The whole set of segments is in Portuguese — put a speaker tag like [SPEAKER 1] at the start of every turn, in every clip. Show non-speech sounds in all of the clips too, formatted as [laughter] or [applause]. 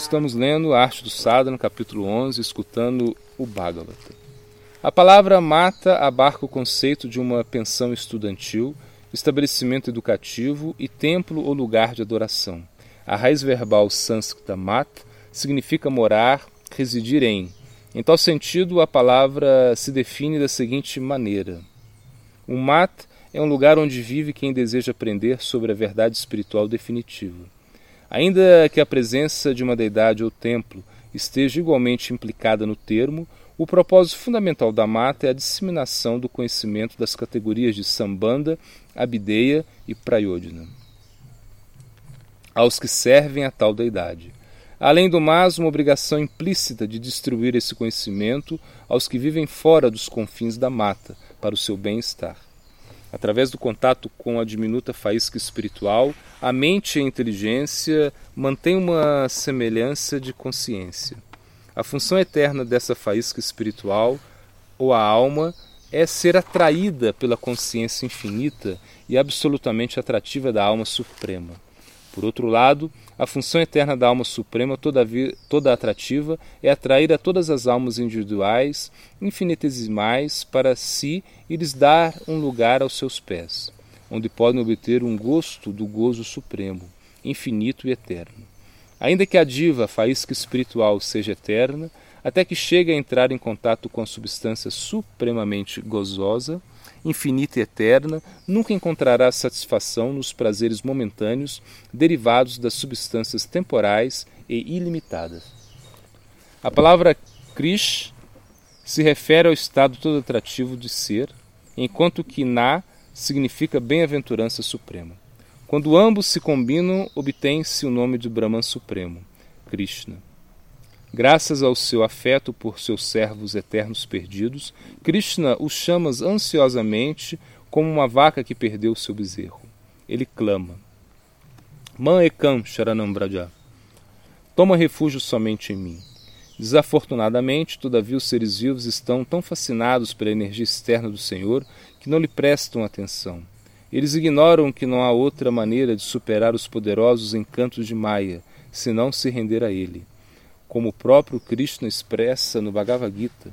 [SPEAKER 1] Estamos lendo a Arte do Sadhana, capítulo 11, escutando o Bhagavata. A palavra mata abarca o conceito de uma pensão estudantil, estabelecimento educativo e templo ou lugar de adoração. A raiz verbal sânscrita mat significa morar, residir em. Em tal sentido, a palavra se define da seguinte maneira: O mat é um lugar onde vive quem deseja aprender sobre a verdade espiritual definitiva. Ainda que a presença de uma deidade ou templo esteja igualmente implicada no termo, o propósito fundamental da mata é a disseminação do conhecimento das categorias de Sambanda, Abideya e Prayodhana aos que servem a tal deidade. Além do mais, uma obrigação implícita de distribuir esse conhecimento aos que vivem fora dos confins da mata, para o seu bem-estar. Através do contato com a diminuta faísca espiritual, a mente e a inteligência mantêm uma semelhança de consciência. A função eterna dessa faísca espiritual, ou a alma, é ser atraída pela consciência infinita e absolutamente atrativa da alma suprema. Por outro lado, a função eterna da alma suprema, todavia, toda atrativa, é atrair a todas as almas individuais, infinitesimais, para si e lhes dar um lugar aos seus pés, onde podem obter um gosto do gozo supremo, infinito e eterno. Ainda que a diva, faísca espiritual, seja eterna, até que chegue a entrar em contato com a substância supremamente gozosa, infinita e eterna, nunca encontrará satisfação nos prazeres momentâneos derivados das substâncias temporais e ilimitadas. A palavra Krish se refere ao estado todo atrativo de ser, enquanto que Na significa bem-aventurança suprema. Quando ambos se combinam, obtém-se o nome de Brahman Supremo, Krishna. Graças ao seu afeto por seus servos eternos perdidos, Krishna os chama ansiosamente como uma vaca que perdeu seu bezerro. Ele clama: Man ekam sharanam braja. Toma refúgio somente em mim. Desafortunadamente, todavia, os seres vivos estão tão fascinados pela energia externa do Senhor que não lhe prestam atenção. Eles ignoram que não há outra maneira de superar os poderosos encantos de Maya, senão se render a ele como o próprio Krishna expressa no Bhagavad Gita.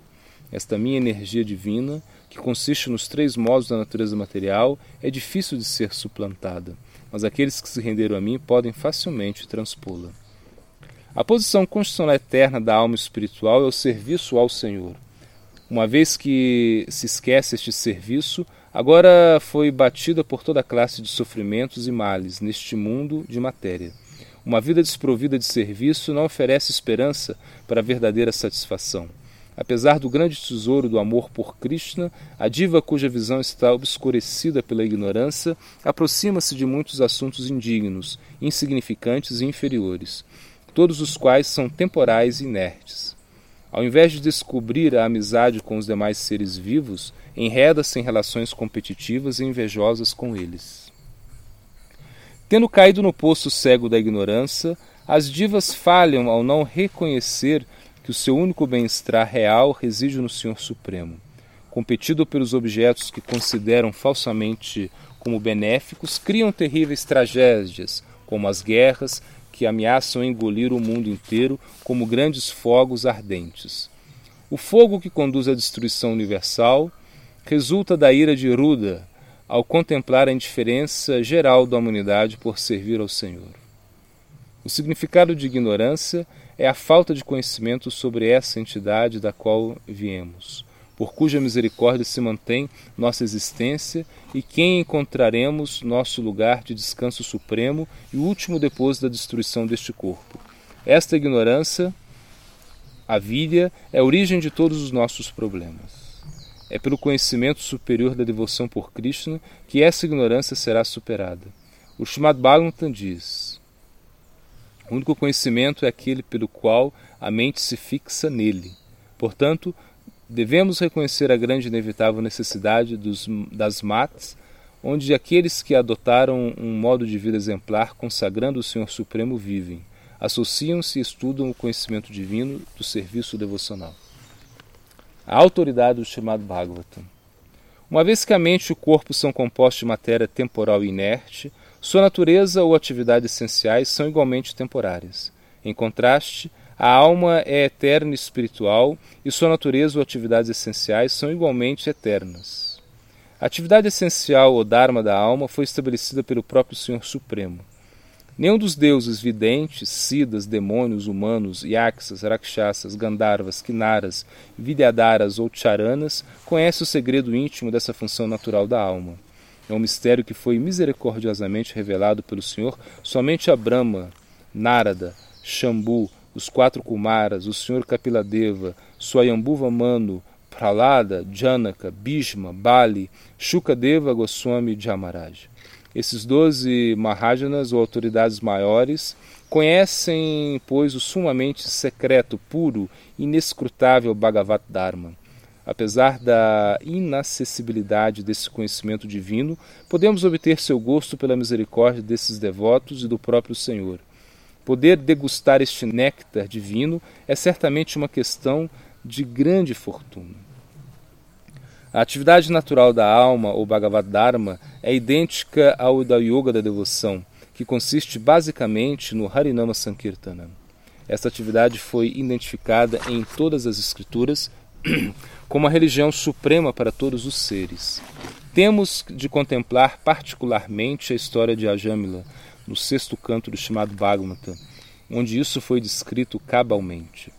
[SPEAKER 1] Esta minha energia divina, que consiste nos três modos da natureza material, é difícil de ser suplantada, mas aqueles que se renderam a mim podem facilmente transpô-la. A posição constitucional eterna da alma espiritual é o serviço ao Senhor. Uma vez que se esquece este serviço, agora foi batida por toda classe de sofrimentos e males neste mundo de matéria. Uma vida desprovida de serviço não oferece esperança para verdadeira satisfação. Apesar do grande tesouro do amor por Krishna, a diva cuja visão está obscurecida pela ignorância aproxima-se de muitos assuntos indignos, insignificantes e inferiores, todos os quais são temporais e inertes. Ao invés de descobrir a amizade com os demais seres vivos, enreda-se em relações competitivas e invejosas com eles. Tendo caído no poço cego da ignorância, as divas falham ao não reconhecer que o seu único bem-estar real reside no Senhor Supremo. Competido pelos objetos que consideram falsamente como benéficos, criam terríveis tragédias, como as guerras, que ameaçam engolir o mundo inteiro como grandes fogos ardentes. O fogo que conduz à destruição universal resulta da ira de Ruda, ao contemplar a indiferença geral da humanidade por servir ao Senhor. O significado de ignorância é a falta de conhecimento sobre essa entidade da qual viemos, por cuja misericórdia se mantém nossa existência e quem encontraremos nosso lugar de descanso supremo e último depois da destruição deste corpo. Esta ignorância, a vilha, é a origem de todos os nossos problemas. É pelo conhecimento superior da devoção por Krishna que essa ignorância será superada. O Srimad Bhagavatam diz: O único conhecimento é aquele pelo qual a mente se fixa nele. Portanto, devemos reconhecer a grande e inevitável necessidade dos, das matas, onde aqueles que adotaram um modo de vida exemplar consagrando o Senhor Supremo vivem, associam-se e estudam o conhecimento divino do serviço devocional a autoridade do chamado Bhagavatam. Uma vez que a mente e o corpo são compostos de matéria temporal e inerte, sua natureza ou atividades essenciais são igualmente temporárias. Em contraste, a alma é eterna e espiritual e sua natureza ou atividades essenciais são igualmente eternas. A atividade essencial ou dharma da alma foi estabelecida pelo próprio Senhor Supremo. Nenhum dos deuses videntes, siddhas, demônios, humanos, yaksas, rakshasas, gandharvas, kinaras, vidyadharas ou charanas conhece o segredo íntimo dessa função natural da alma. É um mistério que foi misericordiosamente revelado pelo Senhor somente a Brahma, Narada, Shambhu, os quatro Kumaras, o Senhor Kapiladeva, Swayambhuva Manu, Pralada, Janaka, Bhishma, Bali, Shukadeva Goswami e Jamaraj. Esses doze Mahajanas, ou autoridades maiores, conhecem, pois, o sumamente secreto, puro, inescrutável Bhagavat Dharma. Apesar da inacessibilidade desse conhecimento divino, podemos obter seu gosto pela misericórdia desses devotos e do próprio Senhor. Poder degustar este néctar divino é certamente uma questão de grande fortuna. A atividade natural da alma, ou Bhagavad Dharma, é idêntica ao da yoga da devoção, que consiste basicamente no Harinama Sankirtana. Esta atividade foi identificada em todas as escrituras [clears throat] como a religião suprema para todos os seres. Temos de contemplar particularmente a história de Ajamila, no sexto canto do chamado Bhagavata, onde isso foi descrito cabalmente.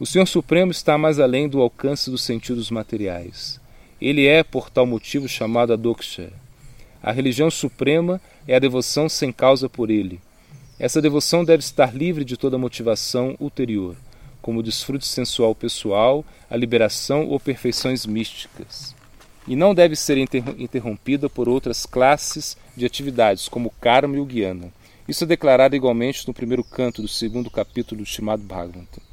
[SPEAKER 1] O Senhor Supremo está mais além do alcance dos sentidos materiais. Ele é, por tal motivo, chamado Adoksha. A religião suprema é a devoção sem causa por ele. Essa devoção deve estar livre de toda motivação ulterior, como o desfrute sensual pessoal, a liberação ou perfeições místicas e não deve ser interrompida por outras classes de atividades, como o karma e o guiana. Isso é declarado igualmente no primeiro canto do segundo capítulo do Shrimad Bhagavatam.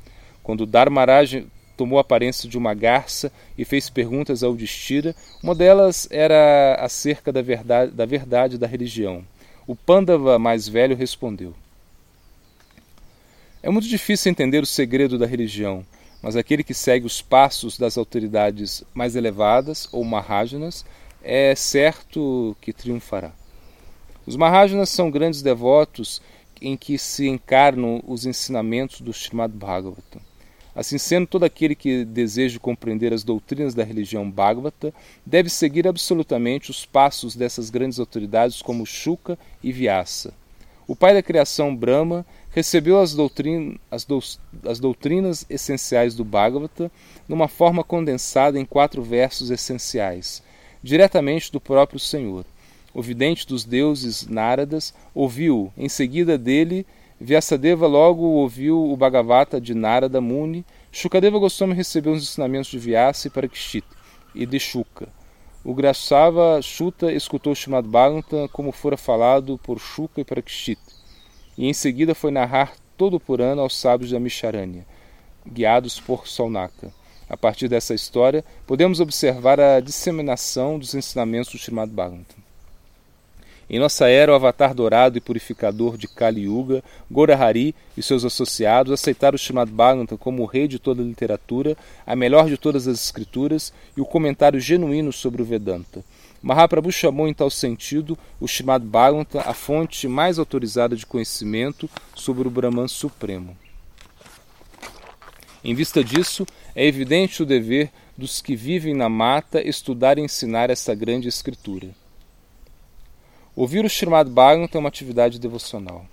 [SPEAKER 1] Quando Dharmaraj tomou a aparência de uma garça e fez perguntas ao Distira, uma delas era acerca da verdade, da verdade da religião. O Pandava mais velho respondeu: É muito difícil entender o segredo da religião, mas aquele que segue os passos das autoridades mais elevadas, ou Mahajanas, é certo que triunfará. Os Mahajanas são grandes devotos em que se encarnam os ensinamentos do Srimad Bhagavatam. Assim sendo, todo aquele que deseja compreender as doutrinas da religião Bhagavata deve seguir absolutamente os passos dessas grandes autoridades como Shuka e Vyasa. O pai da criação, Brahma, recebeu as, as, do as doutrinas essenciais do Bhagavata numa forma condensada em quatro versos essenciais, diretamente do próprio Senhor. O vidente dos deuses Náradas ouviu, em seguida dele, Vyasadeva logo ouviu o Bhagavata de Narada Muni, Shukadeva Goswami recebeu os ensinamentos de Vyasa e Parikshita e de Shuka. O Grasava Shuta escutou o Srimad Bhagavatam como fora falado por Shuka e Parikshita e em seguida foi narrar todo o Purana aos sábios da Misharanya, guiados por Solnaka. A partir dessa história, podemos observar a disseminação dos ensinamentos do Srimad Bhagavatam. Em nossa era, o avatar dourado e purificador de Kali Yuga, Gorahari e seus associados aceitaram o Srimad Bhagavatam como o rei de toda a literatura, a melhor de todas as escrituras e o comentário genuíno sobre o Vedanta. Mahaprabhu chamou em tal sentido o Srimad Bhagavatam a fonte mais autorizada de conhecimento sobre o Brahman Supremo. Em vista disso, é evidente o dever dos que vivem na mata estudar e ensinar essa grande escritura. Ouvir o Srimad Bhagavatam é uma atividade devocional.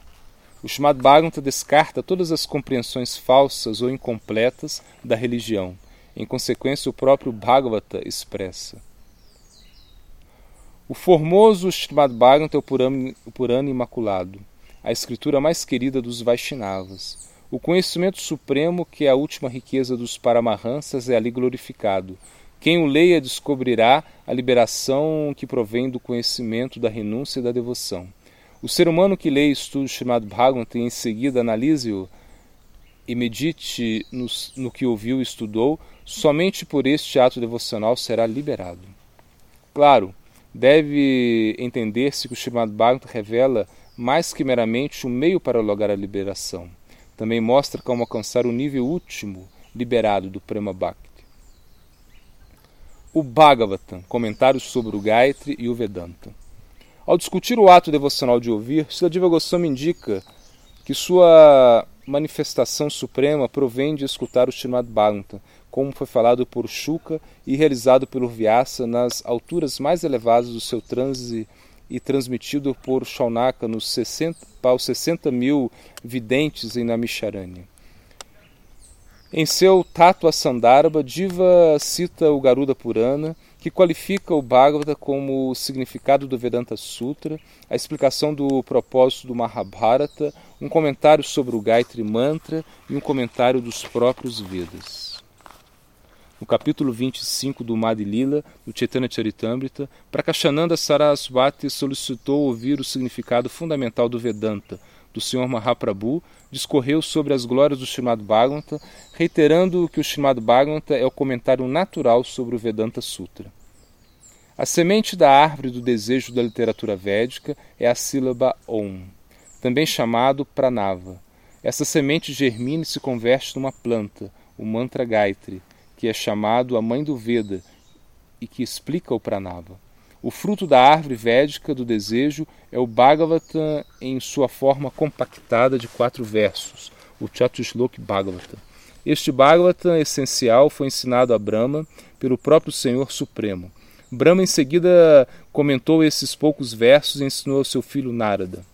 [SPEAKER 1] O Srimad Bhagavatam descarta todas as compreensões falsas ou incompletas da religião. Em consequência, o próprio Bhagavata expressa. O formoso Srimad Bhagavatam é o Purana Imaculado, a escritura mais querida dos Vaishnavas. O conhecimento supremo, que é a última riqueza dos Paramahansas, é ali glorificado. Quem o leia descobrirá a liberação que provém do conhecimento da renúncia e da devoção. O ser humano que lê o Srimad Bhagavatam e em seguida analise-o e medite no, no que ouviu e estudou, somente por este ato devocional será liberado. Claro, Deve entender-se que o Srimad Bhagavatam revela mais que meramente um meio para lograr a liberação. Também mostra como alcançar o nível último liberado do Prema Bhakti. O Bhagavatam, comentários sobre o Gayatri e o Vedanta. Ao discutir o ato devocional de ouvir, Srila Goswami indica que sua manifestação suprema provém de escutar o Srimad Bhagavatam, como foi falado por Shuka e realizado pelo Vyasa nas alturas mais elevadas do seu transe e transmitido por Shaunaka nos 60, para os 60 mil videntes em Namisharanya. Em seu Tattva Sandarbha, Diva cita o Garuda Purana, que qualifica o Bhagavata como o significado do Vedanta Sutra, a explicação do propósito do Mahabharata, um comentário sobre o Gayatri Mantra e um comentário dos próprios Vedas. No capítulo 25 do Madhilila, do Chaitanya Charitamrita, Prakashananda Sarasvati solicitou ouvir o significado fundamental do Vedanta, do Sr. Mahaprabhu, discorreu sobre as glórias do Srimad Bhagavata, reiterando que o Srimad Bhagavata é o comentário natural sobre o Vedanta Sutra. A semente da árvore do desejo da literatura védica é a sílaba Om, também chamado Pranava. Essa semente germina e se converte numa planta, o mantra Gayatri, que é chamado a mãe do Veda e que explica o Pranava. O fruto da árvore védica do desejo é o Bhagavatam em sua forma compactada de quatro versos, o Chatushlok Bhagavatam. Este Bhagavatam essencial foi ensinado a Brahma pelo próprio Senhor Supremo. Brahma em seguida comentou esses poucos versos e ensinou ao seu filho Narada.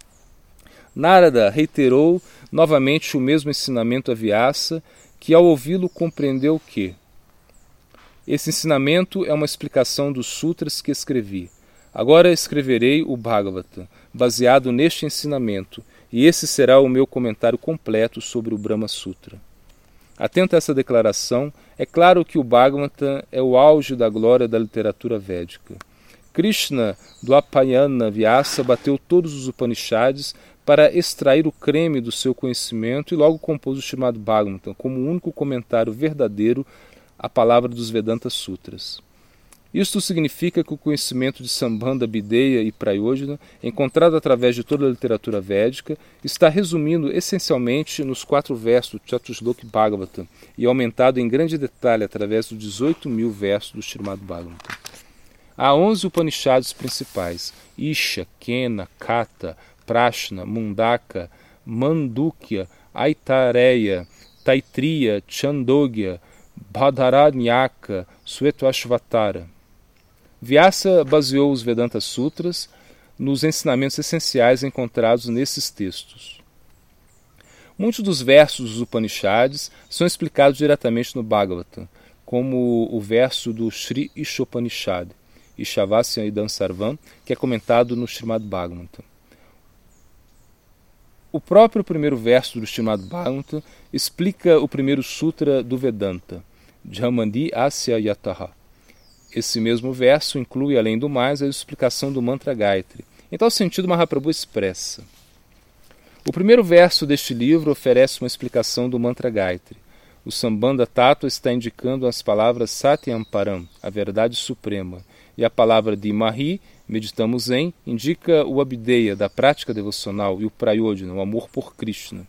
[SPEAKER 1] Narada reiterou novamente o mesmo ensinamento a Vyasa, que ao ouvi-lo compreendeu que esse ensinamento é uma explicação dos sutras que escrevi. Agora escreverei o Bhagavata, baseado neste ensinamento, e esse será o meu comentário completo sobre o Brahma Sutra. Atento a essa declaração, é claro que o Bhagavata é o auge da glória da literatura védica. Krishna, do Apayana Vyasa, bateu todos os Upanishads para extrair o creme do seu conhecimento e logo compôs o chamado Bhagavatam como o único comentário verdadeiro a palavra dos Vedanta Sutras. Isto significa que o conhecimento de Sambandha, Bideya e Prayojana, encontrado através de toda a literatura védica, está resumido essencialmente nos quatro versos do Chatushlok Bhagavatam e aumentado em grande detalhe através dos 18 mil versos do Srimad Bhagavatam. Há 11 Upanishads principais: Isha, Kena, Kata, Prashna, Mundaka, Mandukya, Aitareya, Taitriya, Chandogya, Bhadaranyaka, Suetashvatara. Vyasa baseou os Vedanta Sutras nos ensinamentos essenciais encontrados nesses textos. Muitos dos versos dos Upanishads são explicados diretamente no Bhagavatam, como o verso do Sri Ishopanishad, Ishavasya Idam Sarvam, que é comentado no Srimad Bhagavatam. O próprio primeiro verso do Srimad Bhagavatam explica o primeiro sutra do Vedanta, Dhamandi Asya Yataha. Esse mesmo verso inclui, além do mais, a explicação do mantra Gayatri. Em tal sentido, Mahaprabhu expressa. O primeiro verso deste livro oferece uma explicação do mantra Gayatri. O Sambandha Tattva está indicando as palavras Satyam Param, a verdade suprema, e a palavra de Mahi, meditamos em, indica o Abhideya, da prática devocional, e o Prayodhana, o amor por Krishna.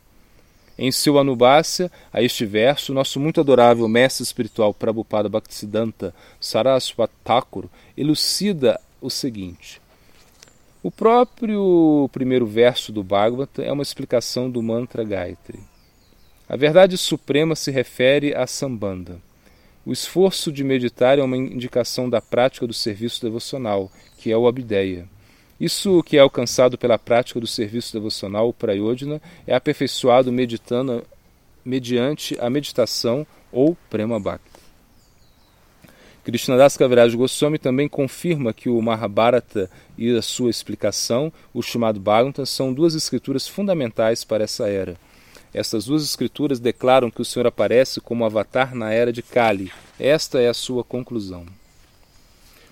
[SPEAKER 1] Em seu Anubhasya, a este verso, nosso muito adorável mestre espiritual Prabhupada Bhaktisiddhanta Saraswat Thakur elucida o seguinte. O próprio primeiro verso do Bhagavata é uma explicação do mantra Gayatri. A verdade suprema se refere a Sambandha. O esforço de meditar é uma indicação da prática do serviço devocional, que é o Abhideya. Isso que é alcançado pela prática do serviço devocional, o prayodhana, é aperfeiçoado meditando mediante a meditação ou prema bhakti. Krishnadas Kaviraj Goswami também confirma que o Mahabharata e a sua explicação, o chamado Bhagavatam, são duas escrituras fundamentais para essa era. Estas duas escrituras declaram que o Senhor aparece como avatar na era de Kali. Esta é a sua conclusão.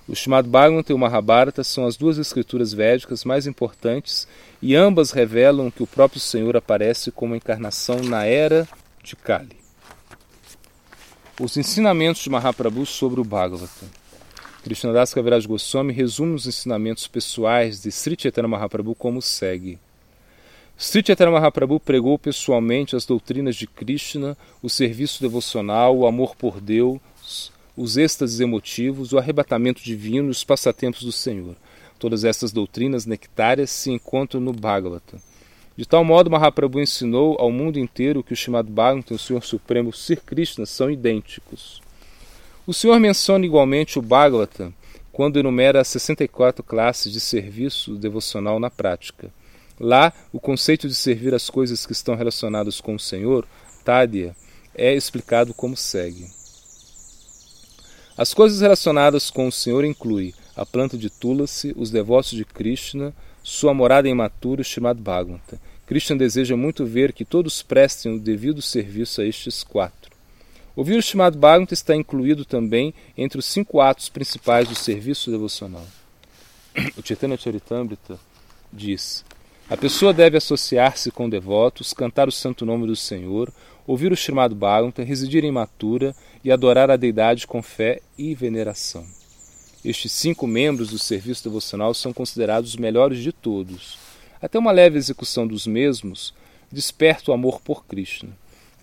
[SPEAKER 1] O Srimad Bhagavatam e o Mahabharata são as duas escrituras védicas mais importantes e ambas revelam que o próprio Senhor aparece como encarnação na era de Kali. Os ensinamentos de Mahaprabhu sobre o Bhagavatam. Krishnadas Kaviraj Goswami resume os ensinamentos pessoais de Sri Chaitanya Mahaprabhu como segue. Sri Chaitanya Mahaprabhu pregou pessoalmente as doutrinas de Krishna, o serviço devocional, o amor por Deus, os êxtases emotivos, o arrebatamento divino e os passatempos do Senhor. Todas essas doutrinas nectárias se encontram no Bhagavata. De tal modo, Mahaprabhu ensinou ao mundo inteiro que o chamado Bhagavatam e o Senhor Supremo Sri Krishna são idênticos. O Senhor menciona igualmente o Bhagavatam quando enumera as 64 classes de serviço devocional na prática. Lá, o conceito de servir as coisas que estão relacionadas com o Senhor, Tadya, é explicado como segue. As coisas relacionadas com o Senhor incluem a planta de Tulasi, os devotos de Krishna, sua morada imatura, chamado Bhagavata. Krishna deseja muito ver que todos prestem o devido serviço a estes quatro. O vírus chamado Bhagavata está incluído também entre os cinco atos principais do serviço devocional. [coughs] O Chaitanya Charitamrita diz: A pessoa deve associar-se com devotos, cantar o santo nome do Senhor, ouvir o chamado Bhagavata, residir em Matura e adorar a deidade com fé e veneração. Estes cinco membros do serviço devocional são considerados os melhores de todos. Até uma leve execução dos mesmos desperta o amor por Krishna.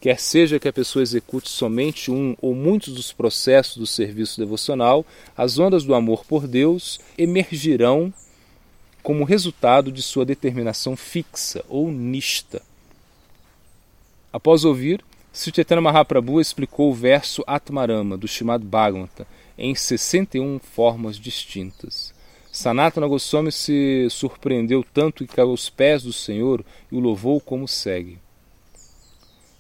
[SPEAKER 1] Quer seja que a pessoa execute somente um ou muitos dos processos do serviço devocional, as ondas do amor por Deus emergirão como resultado de sua determinação fixa ou nista. Após ouvir, Sri Chaitanya Mahaprabhu explicou o verso Atmarama do Srimad Bhagavata em 61 formas distintas. Sanatana Goswami se surpreendeu tanto que caiu aos pés do Senhor e o louvou como segue.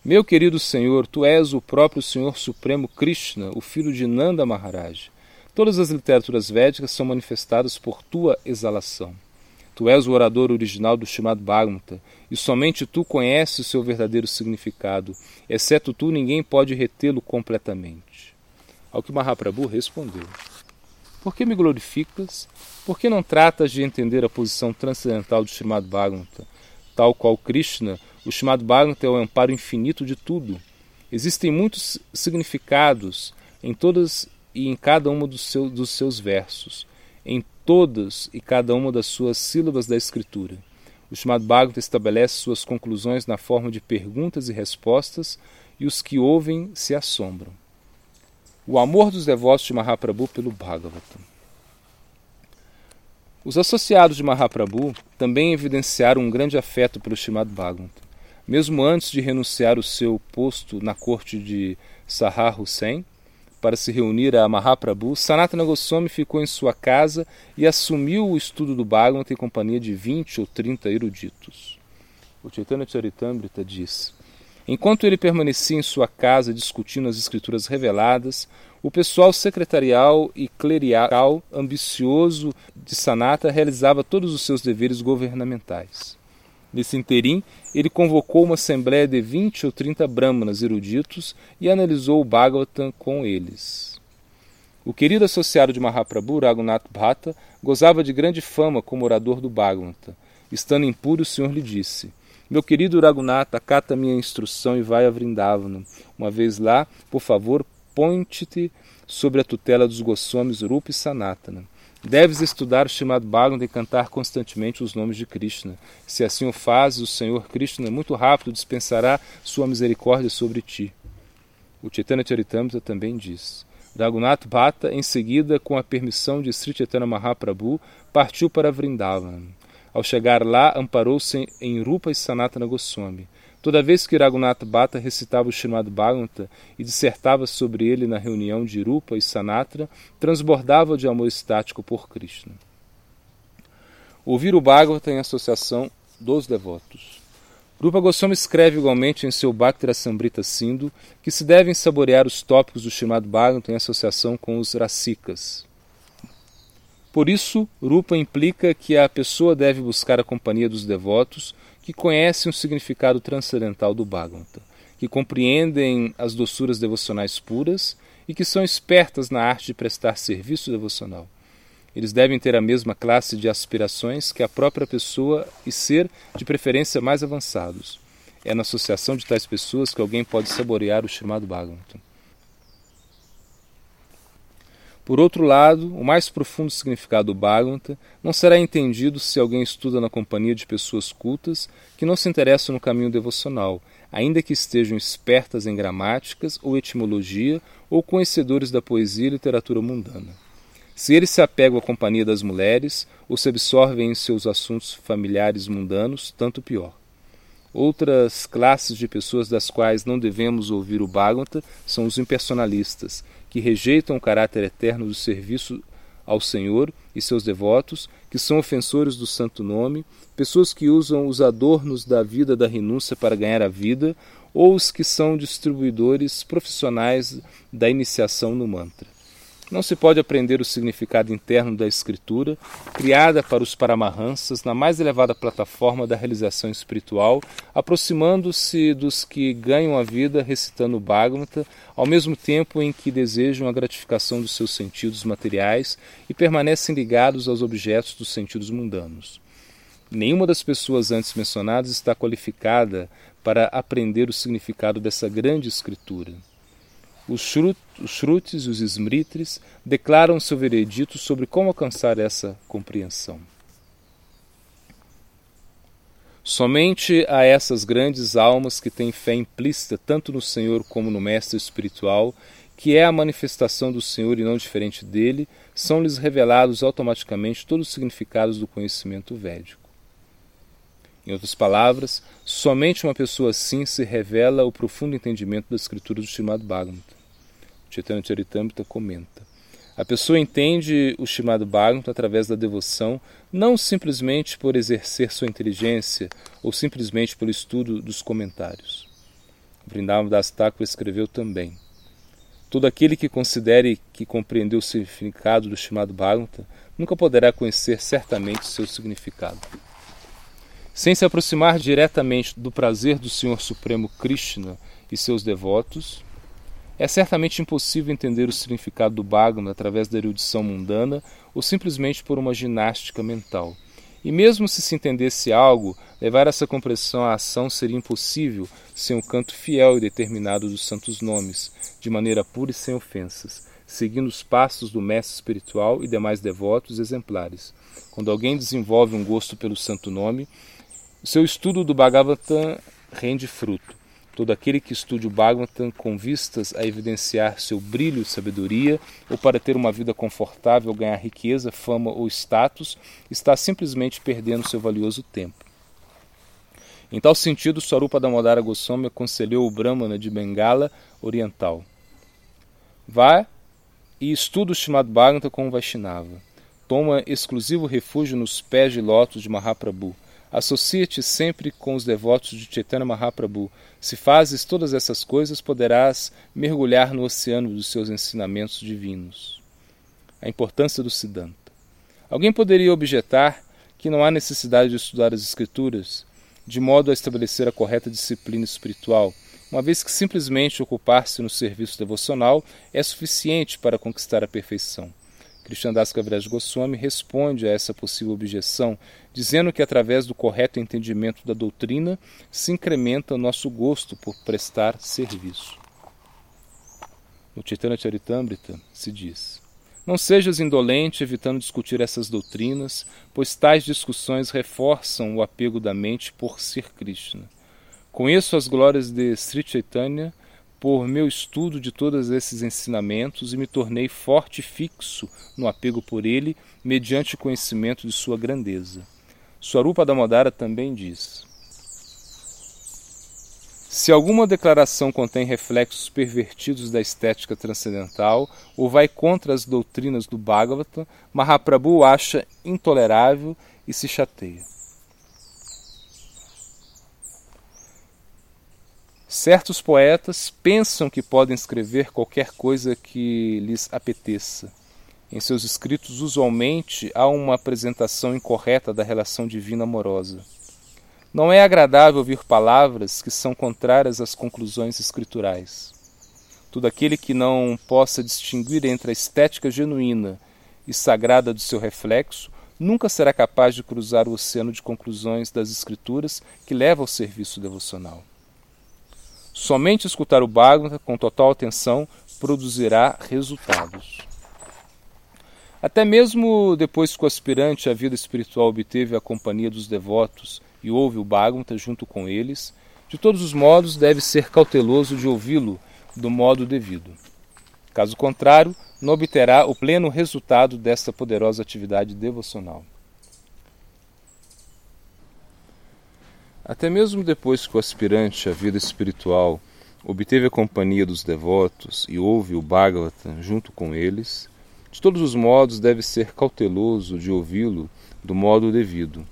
[SPEAKER 1] Meu querido Senhor, tu és o próprio Senhor Supremo Krishna, o filho de Nanda Maharaj. Todas as literaturas védicas são manifestadas por tua exalação. Tu és o orador original do chamado Bhagavata, e somente tu conheces o seu verdadeiro significado. Exceto tu, ninguém pode retê-lo completamente. Ao que Mahaprabhu respondeu: Por que me glorificas? Por que não tratas de entender a posição transcendental do chamado Bhagavata? Tal qual Krishna, o chamado Bhagavata é o amparo infinito de tudo. Existem muitos significados em todas e em cada um dos, seu, dos seus versos em todas e cada uma das suas sílabas da Escritura. O chamado Bhagavata estabelece suas conclusões na forma de perguntas e respostas, e os que ouvem se assombram. O amor dos devotos de Mahaprabhu pelo Bhagavata. Os associados de Mahaprabhu também evidenciaram um grande afeto pelo chamado Bhagavata. Mesmo antes de renunciar o seu posto na corte de Sahar Hussain, para se reunir a Mahaprabhu, Sanatana Goswami ficou em sua casa e assumiu o estudo do Bhagavata em companhia de 20 ou 30 eruditos. O Chaitanya Charitamrita diz: Enquanto ele permanecia em sua casa discutindo as escrituras reveladas, o pessoal secretarial e clerical ambicioso de Sanata realizava todos os seus deveres governamentais. Nesse interim, ele convocou uma assembleia de 20 ou 30 brahmanas eruditos e analisou o Bhagavatam com eles. O querido associado de Mahaprabhu, Raghunath Bhatta, gozava de grande fama como orador do Bhagavatam. Estando impuro, o Senhor lhe disse: Meu querido Raghunath, acata minha instrução e vai a Vrindavana. Uma vez lá, por favor, ponte-te sobre a tutela dos Goswamis Rupa e Sanatana. Deves estudar o chamado Bhagavad e cantar constantemente os nomes de Krishna. Se assim o fazes, o Senhor Krishna muito rápido dispensará sua misericórdia sobre ti. O Chaitanya Charitamrita também diz. Raghunath Bhatta, em seguida, com a permissão de Sri Chaitanya Mahaprabhu, partiu para Vrindavan. Ao chegar lá, amparou-se em Rupa e Sanatana Goswami. Toda vez que Raghunath Bhatta recitava o Srimad Bhagavata e dissertava sobre ele na reunião de Rupa e Sanatra, transbordava de amor estático por Krishna. Ouvir o Bhagavata em associação dos devotos. Rupa Goswami escreve igualmente em seu Bhakti Sambrita Sindhu que se devem saborear os tópicos do Srimad Bhagavata em associação com os Rasikas. Por isso, Rupa implica que a pessoa deve buscar a companhia dos devotos que conhecem o significado transcendental do Bhagavata, que compreendem as doçuras devocionais puras e que são espertas na arte de prestar serviço devocional. Eles devem ter a mesma classe de aspirações que a própria pessoa e ser, de preferência, mais avançados. É na associação de tais pessoas que alguém pode saborear o chamado Bhagavatam. Por outro lado, o mais profundo significado do Bhagavata não será entendido se alguém estuda na companhia de pessoas cultas que não se interessam no caminho devocional, ainda que estejam espertas em gramáticas ou etimologia ou conhecedores da poesia e literatura mundana. Se eles se apegam à companhia das mulheres ou se absorvem em seus assuntos familiares mundanos, tanto pior. Outras classes de pessoas das quais não devemos ouvir o Bhagavata são os impersonalistas, que rejeitam o caráter eterno do serviço ao Senhor e seus devotos, que são ofensores do santo nome, pessoas que usam os adornos da vida da renúncia para ganhar a vida, ou os que são distribuidores profissionais da iniciação no mantra. Não se pode aprender o significado interno da escritura, criada para os paramahansas na mais elevada plataforma da realização espiritual, aproximando-se dos que ganham a vida recitando o Bhagavata, ao mesmo tempo em que desejam a gratificação dos seus sentidos materiais e permanecem ligados aos objetos dos sentidos mundanos. Nenhuma das pessoas antes mencionadas está qualificada para aprender o significado dessa grande escritura. Os, shrut, os Smritis declaram seu veredito sobre como alcançar essa compreensão. Somente a essas grandes almas que têm fé implícita tanto no Senhor como no Mestre espiritual, que é a manifestação do Senhor e não diferente dele, são-lhes revelados automaticamente todos os significados do conhecimento védico. Em outras palavras, somente uma pessoa assim se revela o profundo entendimento da escritura do chamado Bhagavata. Chaitanya Charitamrita comenta. A pessoa entende o chamado Bhagavatam através da devoção, não simplesmente por exercer sua inteligência ou simplesmente pelo estudo dos comentários. Vrindavan Das Thakur escreveu também. Todo aquele que considere que compreendeu o significado do chamado Bhagavatam nunca poderá conhecer certamente seu significado. Sem se aproximar diretamente do prazer do Senhor Supremo Krishna e seus devotos, é certamente impossível entender o significado do Bhagavad através da erudição mundana ou simplesmente por uma ginástica mental. E mesmo se se entendesse algo, levar essa compreensão à ação seria impossível sem um canto fiel e determinado dos santos nomes, de maneira pura e sem ofensas, seguindo os passos do mestre espiritual e demais devotos exemplares. Quando alguém desenvolve um gosto pelo santo nome, o seu estudo do Bhagavatam rende fruto. Todo aquele que estude o Bhagavatam com vistas a evidenciar seu brilho e sabedoria, ou para ter uma vida confortável, ganhar riqueza, fama ou status, está simplesmente perdendo seu valioso tempo. Em tal sentido, Swarupa Damodara Goswami aconselhou o Brahmana de Bengala Oriental. Vá e estuda o chamado Bhagavatam com o Vaishnava. Toma exclusivo refúgio nos pés de lótus de Mahaprabhu Associa-te sempre com os devotos de Chaitanya Mahaprabhu. Se fazes todas essas coisas, poderás mergulhar no oceano dos seus ensinamentos divinos. A importância do Siddhanta. Alguém poderia objetar que não há necessidade de estudar as Escrituras de modo a estabelecer a correta disciplina espiritual, uma vez que simplesmente ocupar-se no serviço devocional é suficiente para conquistar a perfeição. Krishnadas Kaviraj Goswami responde a essa possível objeção, dizendo que através do correto entendimento da doutrina se incrementa o nosso gosto por prestar serviço. No Chaitanya Charitamrita se diz: Não sejas indolente evitando discutir essas doutrinas, pois tais discussões reforçam o apego da mente por ser Krishna. Conheço as glórias de Sri Chaitanya por meu estudo de todos esses ensinamentos e me tornei forte e fixo no apego por ele, mediante o conhecimento de sua grandeza. Swarupa Damodara também diz: Se alguma declaração contém reflexos pervertidos da estética transcendental ou vai contra as doutrinas do Bhagavata, Mahaprabhu acha intolerável e se chateia. Certos poetas pensam que podem escrever qualquer coisa que lhes apeteça. Em seus escritos, usualmente, há uma apresentação incorreta da relação divina amorosa. Não é agradável ouvir palavras que são contrárias às conclusões escriturais. Todo aquele que não possa distinguir entre a estética genuína e sagrada do seu reflexo nunca será capaz de cruzar o oceano de conclusões das Escrituras que leva ao serviço devocional. Somente escutar o Bhagavata com total atenção produzirá resultados. Até mesmo depois que o aspirante à vida espiritual obteve a companhia dos devotos e ouve o Bhagavata junto com eles, de todos os modos deve ser cauteloso de ouvi-lo do modo devido. Caso contrário, não obterá o pleno resultado desta poderosa atividade devocional. Até mesmo depois que o aspirante à vida espiritual obteve a companhia dos devotos e ouve o Bhagavatam junto com eles, de todos os modos deve ser cauteloso de ouvi-lo do modo devido.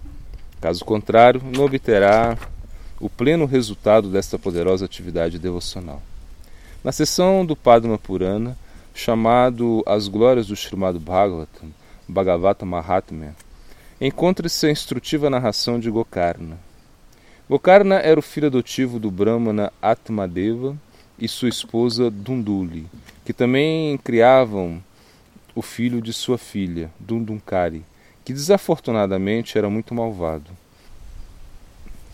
[SPEAKER 1] Caso contrário, não obterá o pleno resultado desta poderosa atividade devocional. Na sessão do Padma Purana, chamado As Glórias do Srimad Bhagavatam, Bhagavata Mahatmya, encontra-se a instrutiva narração de Gokarna. Gokarna era o filho adotivo do Brahmana Atmadeva e sua esposa Dunduli, que também criavam o filho de sua filha, Dundunkari, que desafortunadamente era muito malvado.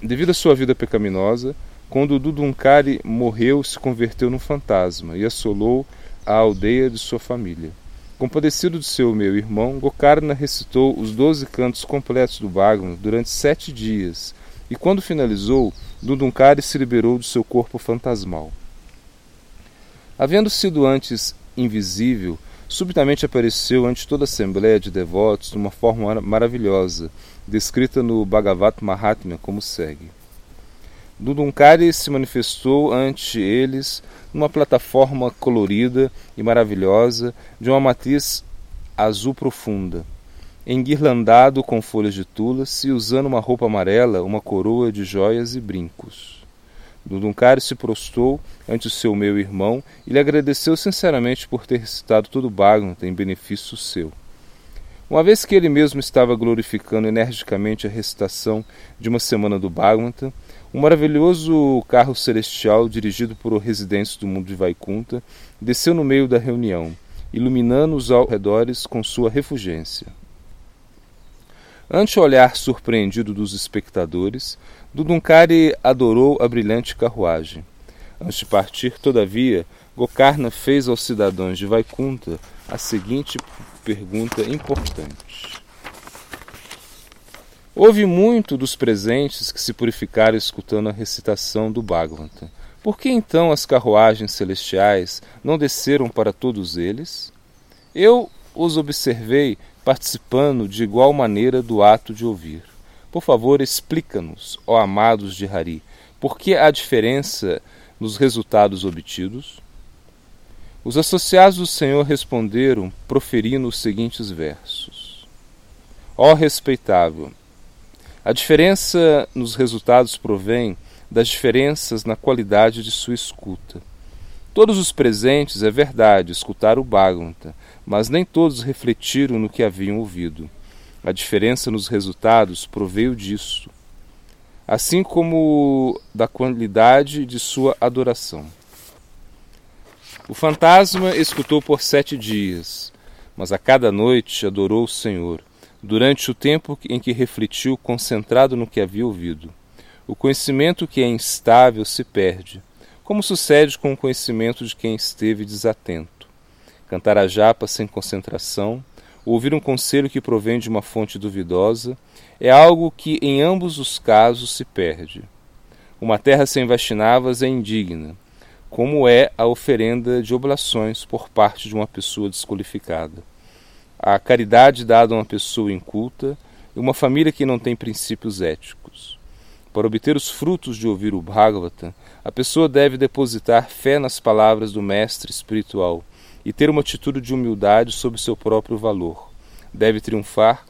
[SPEAKER 1] Devido à sua vida pecaminosa, quando Dundunkari morreu, se converteu num fantasma e assolou a aldeia de sua família. Compadecido de seu meu irmão, Gokarna recitou os doze cantos completos do Bhagavad durante sete dias, e quando finalizou, Dundunkari se liberou do seu corpo fantasmal. Havendo sido antes invisível, subitamente apareceu ante toda a assembleia de devotos de uma forma maravilhosa, descrita no Bhagavat Mahatmya como segue. Dundunkari se manifestou ante eles numa plataforma colorida e maravilhosa de uma matriz azul profunda, enguirlandado com folhas de tulas e usando uma roupa amarela, uma coroa de joias e brincos. Dundunkari se prostou ante o seu meu irmão e lhe agradeceu sinceramente por ter recitado todo o Bhagavata em benefício seu. Uma vez que ele mesmo estava glorificando energicamente a recitação de uma semana do Bhagavata, um maravilhoso carro celestial dirigido por residentes do mundo de Vaikunta desceu no meio da reunião, iluminando os arredores com sua refulgência. Ante o olhar surpreendido dos espectadores, Dudunkari adorou a brilhante carruagem. Antes de partir, todavia, Gokarna fez aos cidadãos de Vaikunta a seguinte pergunta importante. Houve muito dos presentes que se purificaram escutando a recitação do Bhagavata. Por que então as carruagens celestiais não desceram para todos eles? Eu os observei participando de igual maneira do ato de ouvir. Por favor, explica-nos, ó amados de Hari, por que há diferença nos resultados obtidos? Os associados do Senhor responderam, proferindo os seguintes versos: Ó respeitável, a diferença nos resultados provém das diferenças na qualidade de sua escuta. Todos os presentes, é verdade, escutaram o Bhagavata, mas nem todos refletiram no que haviam ouvido. A diferença nos resultados proveio disso, assim como da qualidade de sua adoração. O fantasma escutou por sete dias, mas a cada noite adorou o Senhor durante o tempo em que refletiu concentrado no que havia ouvido. O conhecimento que é instável se perde, como sucede com o conhecimento de quem esteve desatento. Cantar a japa sem concentração, ouvir um conselho que provém de uma fonte duvidosa, é algo que em ambos os casos se perde. Uma terra sem Vaishnavas é indigna, como é a oferenda de oblações por parte de uma pessoa desqualificada a caridade dada a uma pessoa inculta e uma família que não tem princípios éticos. Para obter os frutos de ouvir o Bhagavata, a pessoa deve depositar fé nas palavras do mestre espiritual e ter uma atitude de humildade sobre seu próprio valor. Deve triunfar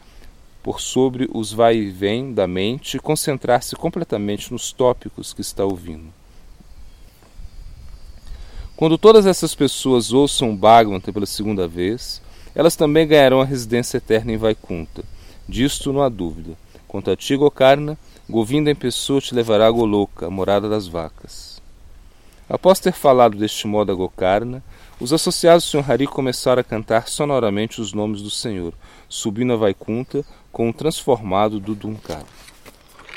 [SPEAKER 1] por sobre os vai e vem da mente e concentrar-se completamente nos tópicos que está ouvindo. Quando todas essas pessoas ouçam Bhagavata pela segunda vez, elas também ganharão a residência eterna em Vaikunta. Disto não há dúvida. Quanto a ti, Gokarna, Govinda em pessoa te levará a Goloka, a morada das vacas. Após ter falado deste modo a Gokarna, os associados do Sr. Hari começaram a cantar sonoramente os nomes do Senhor, subindo a Vaikunta com o transformado do Dunkar.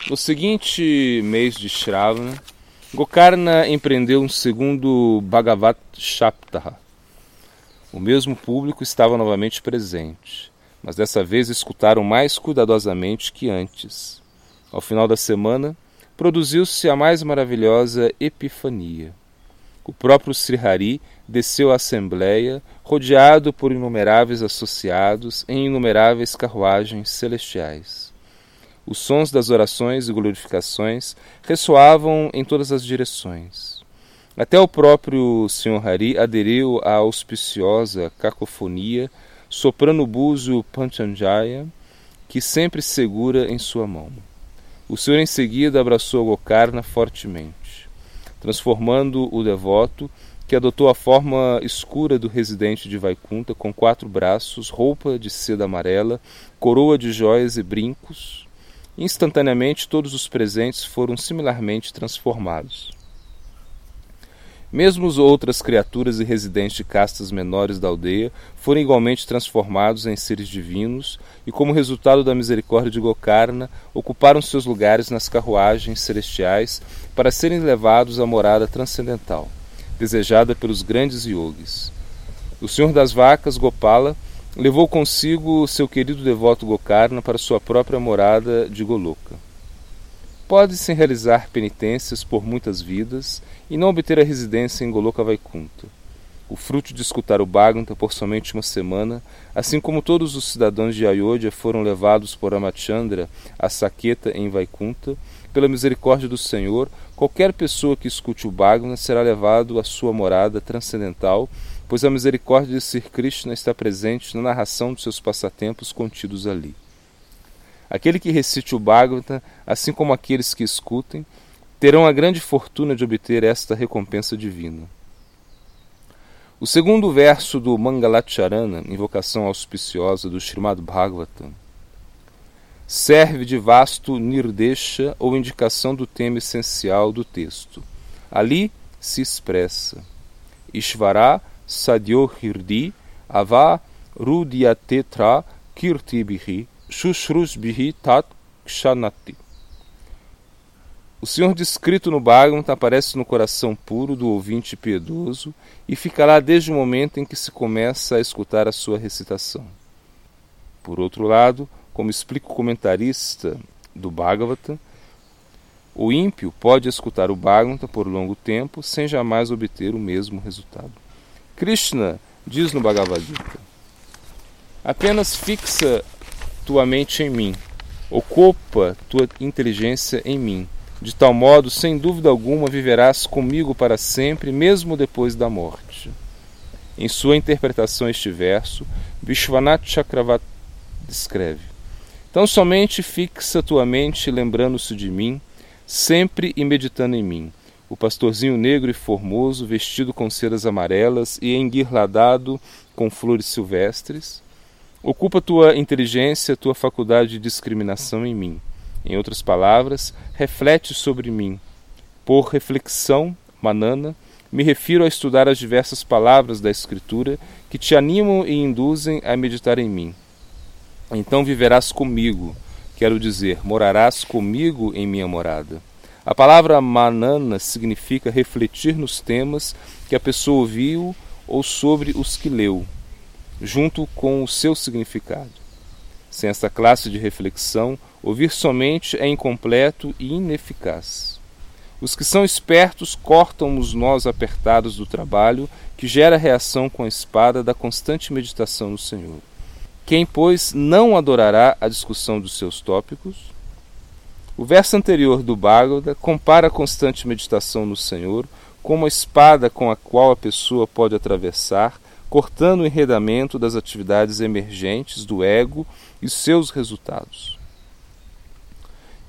[SPEAKER 1] No seguinte mês de Shravana, Gokarna empreendeu um segundo Bhagavat Shaptaha, o mesmo público estava novamente presente, mas dessa vez escutaram mais cuidadosamente que antes. Ao final da semana, produziu-se a mais maravilhosa epifania. O próprio Srihari desceu à Assembleia, rodeado por inumeráveis associados em inumeráveis carruagens celestiais. Os sons das orações e glorificações ressoavam em todas as direções. Até o próprio Sr. Hari aderiu à auspiciosa cacofonia, soprando o búzio Panchanjaya, que sempre segura em sua mão. O Senhor em seguida abraçou Gokarna fortemente, transformando o devoto, que adotou a forma escura do residente de Vaikunta, com quatro braços, roupa de seda amarela, coroa de joias e brincos. Instantaneamente todos os presentes foram similarmente transformados. Mesmo as outras criaturas e residentes de castas menores da aldeia foram igualmente transformados em seres divinos e, como resultado da misericórdia de Gokarna, ocuparam seus lugares nas carruagens celestiais para serem levados à morada transcendental, desejada pelos grandes yogis. O Senhor das Vacas, Gopala, levou consigo seu querido devoto Gokarna para sua própria morada de Goloka. Pode-se realizar penitências por muitas vidas e não obter a residência em Goloka Vaikunta. O fruto de escutar o Bhagavata por somente uma semana, assim como todos os cidadãos de Ayodhya foram levados por Amachandra a Saqueta em Vaikunta, pela misericórdia do Senhor, qualquer pessoa que escute o Bhagavata será levado à sua morada transcendental, pois a misericórdia de Sri Krishna está presente na narração dos seus passatempos contidos ali. Aquele que recite o Bhagavata, assim como aqueles que escutem, terão a grande fortuna de obter esta recompensa divina. O segundo verso do Mangalacharana, invocação auspiciosa do Srimad Bhagavatam, serve de vasto nirdesha ou indicação do tema essencial do texto. Ali se expressa Ishvara Sadyo Ava Rudyatetra Kirtibhi Shushrusbihi Tat. O Senhor descrito no Bhagavata aparece no coração puro do ouvinte piedoso e ficará desde o momento em que se começa a escutar a sua recitação. Por outro lado, como explica o comentarista do Bhagavata, o ímpio pode escutar o Bhagavata por longo tempo sem jamais obter o mesmo resultado. Krishna diz no Bhagavad Gita: apenas fixa tua mente em mim, ocupa tua inteligência em mim. De tal modo, sem dúvida alguma, viverás comigo para sempre, mesmo depois da morte. Em sua interpretação este verso, Vishwanath Chakravarti descreve: Então somente fixa tua mente lembrando-se de mim, sempre e meditando em mim. O pastorzinho negro e formoso, vestido com ceras amarelas e enguirladado com flores silvestres, Ocupa tua inteligência, tua faculdade de discriminação em mim. Em outras palavras, reflete sobre mim. Por reflexão, manana, me refiro a estudar as diversas palavras da Escritura que te animam e induzem a meditar em mim. Então viverás comigo, quero dizer, morarás comigo em minha morada. A palavra manana significa refletir nos temas que a pessoa ouviu ou sobre os que leu junto com o seu significado. Sem esta classe de reflexão, ouvir somente é incompleto e ineficaz. Os que são espertos cortam os nós apertados do trabalho, que gera reação com a espada da constante meditação no Senhor. Quem, pois, não adorará a discussão dos seus tópicos? O verso anterior do Bhagavata compara a constante meditação no Senhor com uma espada com a qual a pessoa pode atravessar cortando o enredamento das atividades emergentes do ego e seus resultados.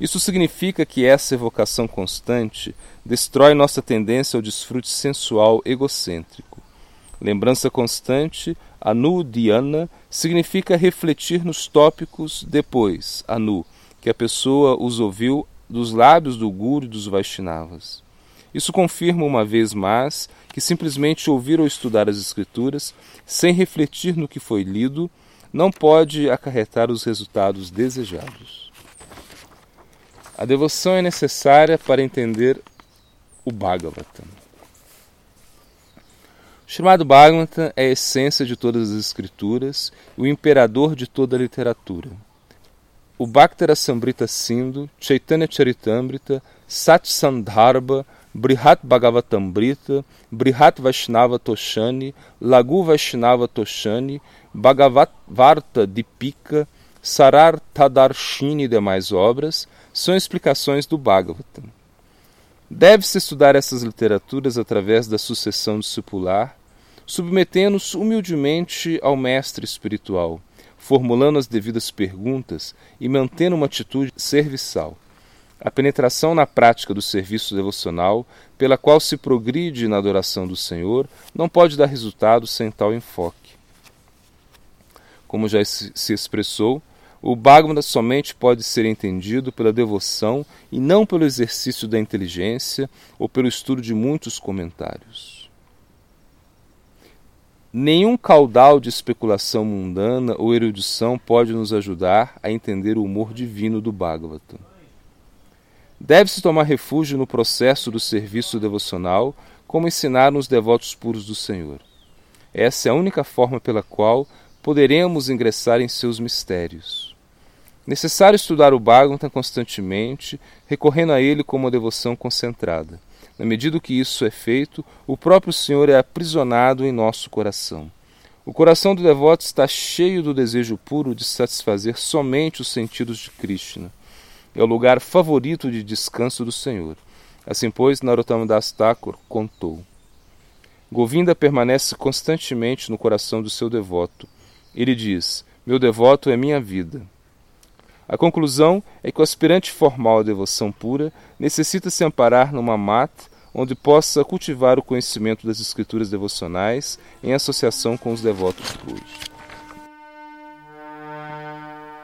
[SPEAKER 1] Isso significa que essa evocação constante destrói nossa tendência ao desfrute sensual egocêntrico. Lembrança constante, anu dhyana, significa refletir nos tópicos depois, anu, que a pessoa os ouviu dos lábios do Guru e dos Vaishnavas. Isso confirma uma vez mais que simplesmente ouvir ou estudar as Escrituras, sem refletir no que foi lido, não pode acarretar os resultados desejados. A devoção é necessária para entender o Bhagavatam. O chamado Bhagavatam é a essência de todas as escrituras e o imperador de toda a literatura. O Bhaktara Sambrita Sindhu, Chaitanya Charitamrita, Satsandharba, Brihat Bhagavatambrita, Brihat Vaishnava Toshani, Lagu Vaishnava Toshani, Bhagavat Varta Dipika, Sarar Tadarshini e demais obras são explicações do Bhagavatam. Deve-se estudar essas literaturas através da sucessão discipular, submetendo-se humildemente ao mestre espiritual, formulando as devidas perguntas e mantendo uma atitude serviçal. A penetração na prática do serviço devocional, pela qual se progride na adoração do Senhor, não pode dar resultado sem tal enfoque. Como já se expressou, o Bhagavata somente pode ser entendido pela devoção e não pelo exercício da inteligência ou pelo estudo de muitos comentários. Nenhum caudal de especulação mundana ou erudição pode nos ajudar a entender o humor divino do Bhagavatam. Deve-se tomar refúgio no processo do serviço devocional, como ensinaram os devotos puros do Senhor. Essa é a única forma pela qual poderemos ingressar em seus mistérios. Necessário estudar o Bhagavatam constantemente, recorrendo a ele como uma devoção concentrada. Na medida que isso é feito, o próprio Senhor é aprisionado em nosso coração. O coração do devoto está cheio do desejo puro de satisfazer somente os sentidos de Krishna. É o lugar favorito de descanso do Senhor. Assim, pois, Narottama Das Thakur contou. Govinda permanece constantemente no coração do seu devoto. Ele diz: Meu devoto é minha vida. A conclusão é que o aspirante formal à devoção pura necessita se amparar numa mata onde possa cultivar o conhecimento das escrituras devocionais em associação com os devotos puros.